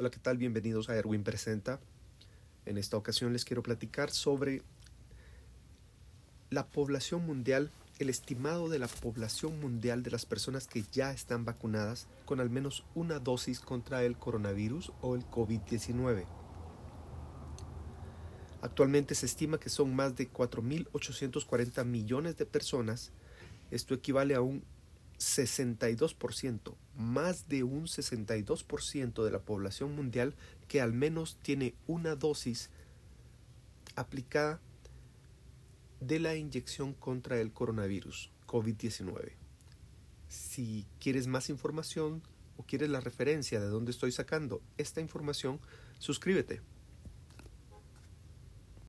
Hola, ¿qué tal? Bienvenidos a Erwin Presenta. En esta ocasión les quiero platicar sobre la población mundial, el estimado de la población mundial de las personas que ya están vacunadas con al menos una dosis contra el coronavirus o el COVID-19. Actualmente se estima que son más de 4.840 millones de personas. Esto equivale a un 62%, más de un 62% de la población mundial que al menos tiene una dosis aplicada de la inyección contra el coronavirus COVID-19. Si quieres más información o quieres la referencia de dónde estoy sacando esta información, suscríbete